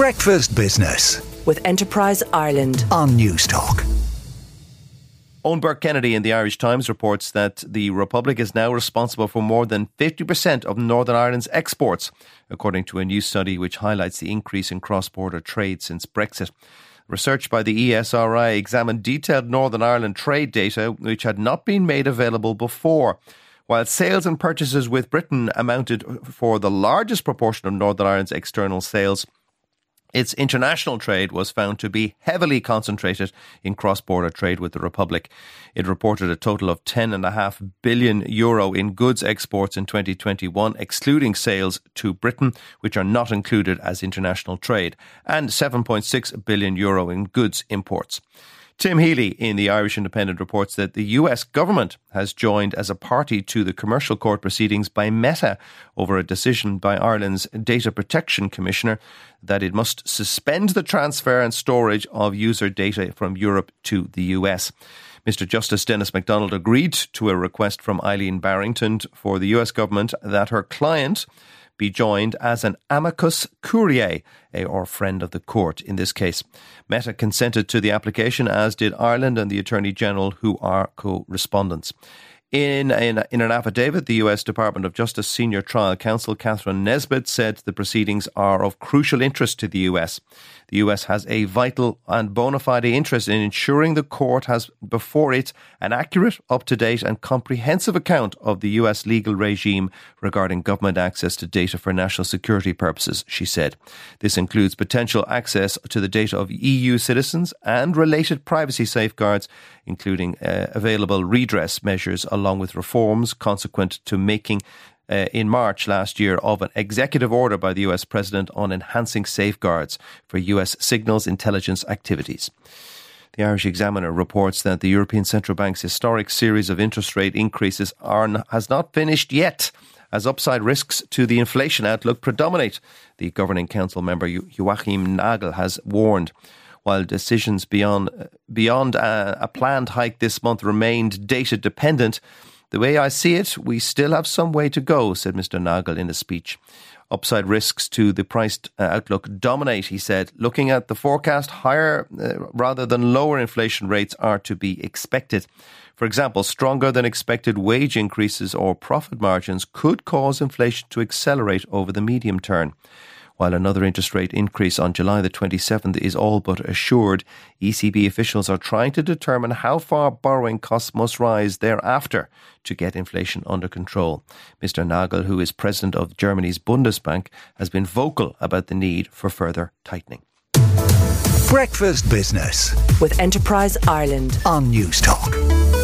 Breakfast Business with Enterprise Ireland on Newstalk. Eoin Burke Kennedy in the Irish Times reports that the Republic is now responsible for more than 50% of Northern Ireland's exports, according to a new study which highlights the increase in cross border trade since Brexit. Research by the ESRI examined detailed Northern Ireland trade data which had not been made available before. While sales and purchases with Britain amounted for the largest proportion of Northern Ireland's external sales, its international trade was found to be heavily concentrated in cross-border trade with the Republic. It reported a total of 10.5 billion euro in goods exports in 2021, excluding sales to Britain, which are not included as international trade, and 7.6 billion euro in goods imports. Tim Healy in the Irish Independent reports that the US government has joined as a party to the commercial court proceedings by Meta over a decision by Ireland's Data Protection Commissioner that it must suspend the transfer and storage of user data from Europe to the US. Mr. Justice Denis McDonald agreed to a request from Eileen Barrington for the US government that her client be joined as an amicus curiae, a, eh, or friend of the court in this case. Meta consented to the application, as did Ireland and the Attorney General, who are co respondents. In, in, in, an affidavit, the U.S. Department of Justice senior trial counsel Catherine Nesbitt said the proceedings are of crucial interest to the U.S. The U.S. has a vital and bona fide interest in ensuring the court has before it an accurate, up to date, and comprehensive account of the U.S. legal regime regarding government access to data for national security purposes, she said. This includes potential access to the data of EU citizens and related privacy safeguards, including uh, available redress measures along with reforms consequent to making uh, in March last year of an executive order by the US president on enhancing safeguards for US signals intelligence activities. The Irish Examiner reports that the European Central Bank's historic series of interest rate increases are, has not finished yet as upside risks to the inflation outlook predominate. The Governing Council member Joachim Nagel has warned. While decisions beyond, beyond a, a planned hike this month remained data dependent, the way I see it, we still have some way to go, said Mr. Nagel in a speech. Upside risks to the price uh, outlook dominate, he said. Looking at the forecast, higher uh, rather than lower inflation rates are to be expected. For example, stronger than expected wage increases or profit margins could cause inflation to accelerate over the medium term. While another interest rate increase on July the 27th is all but assured, ECB officials are trying to determine how far borrowing costs must rise thereafter to get inflation under control. Mr. Nagel, who is president of Germany's Bundesbank, has been vocal about the need for further tightening. Breakfast Business with Enterprise Ireland on Newstalk.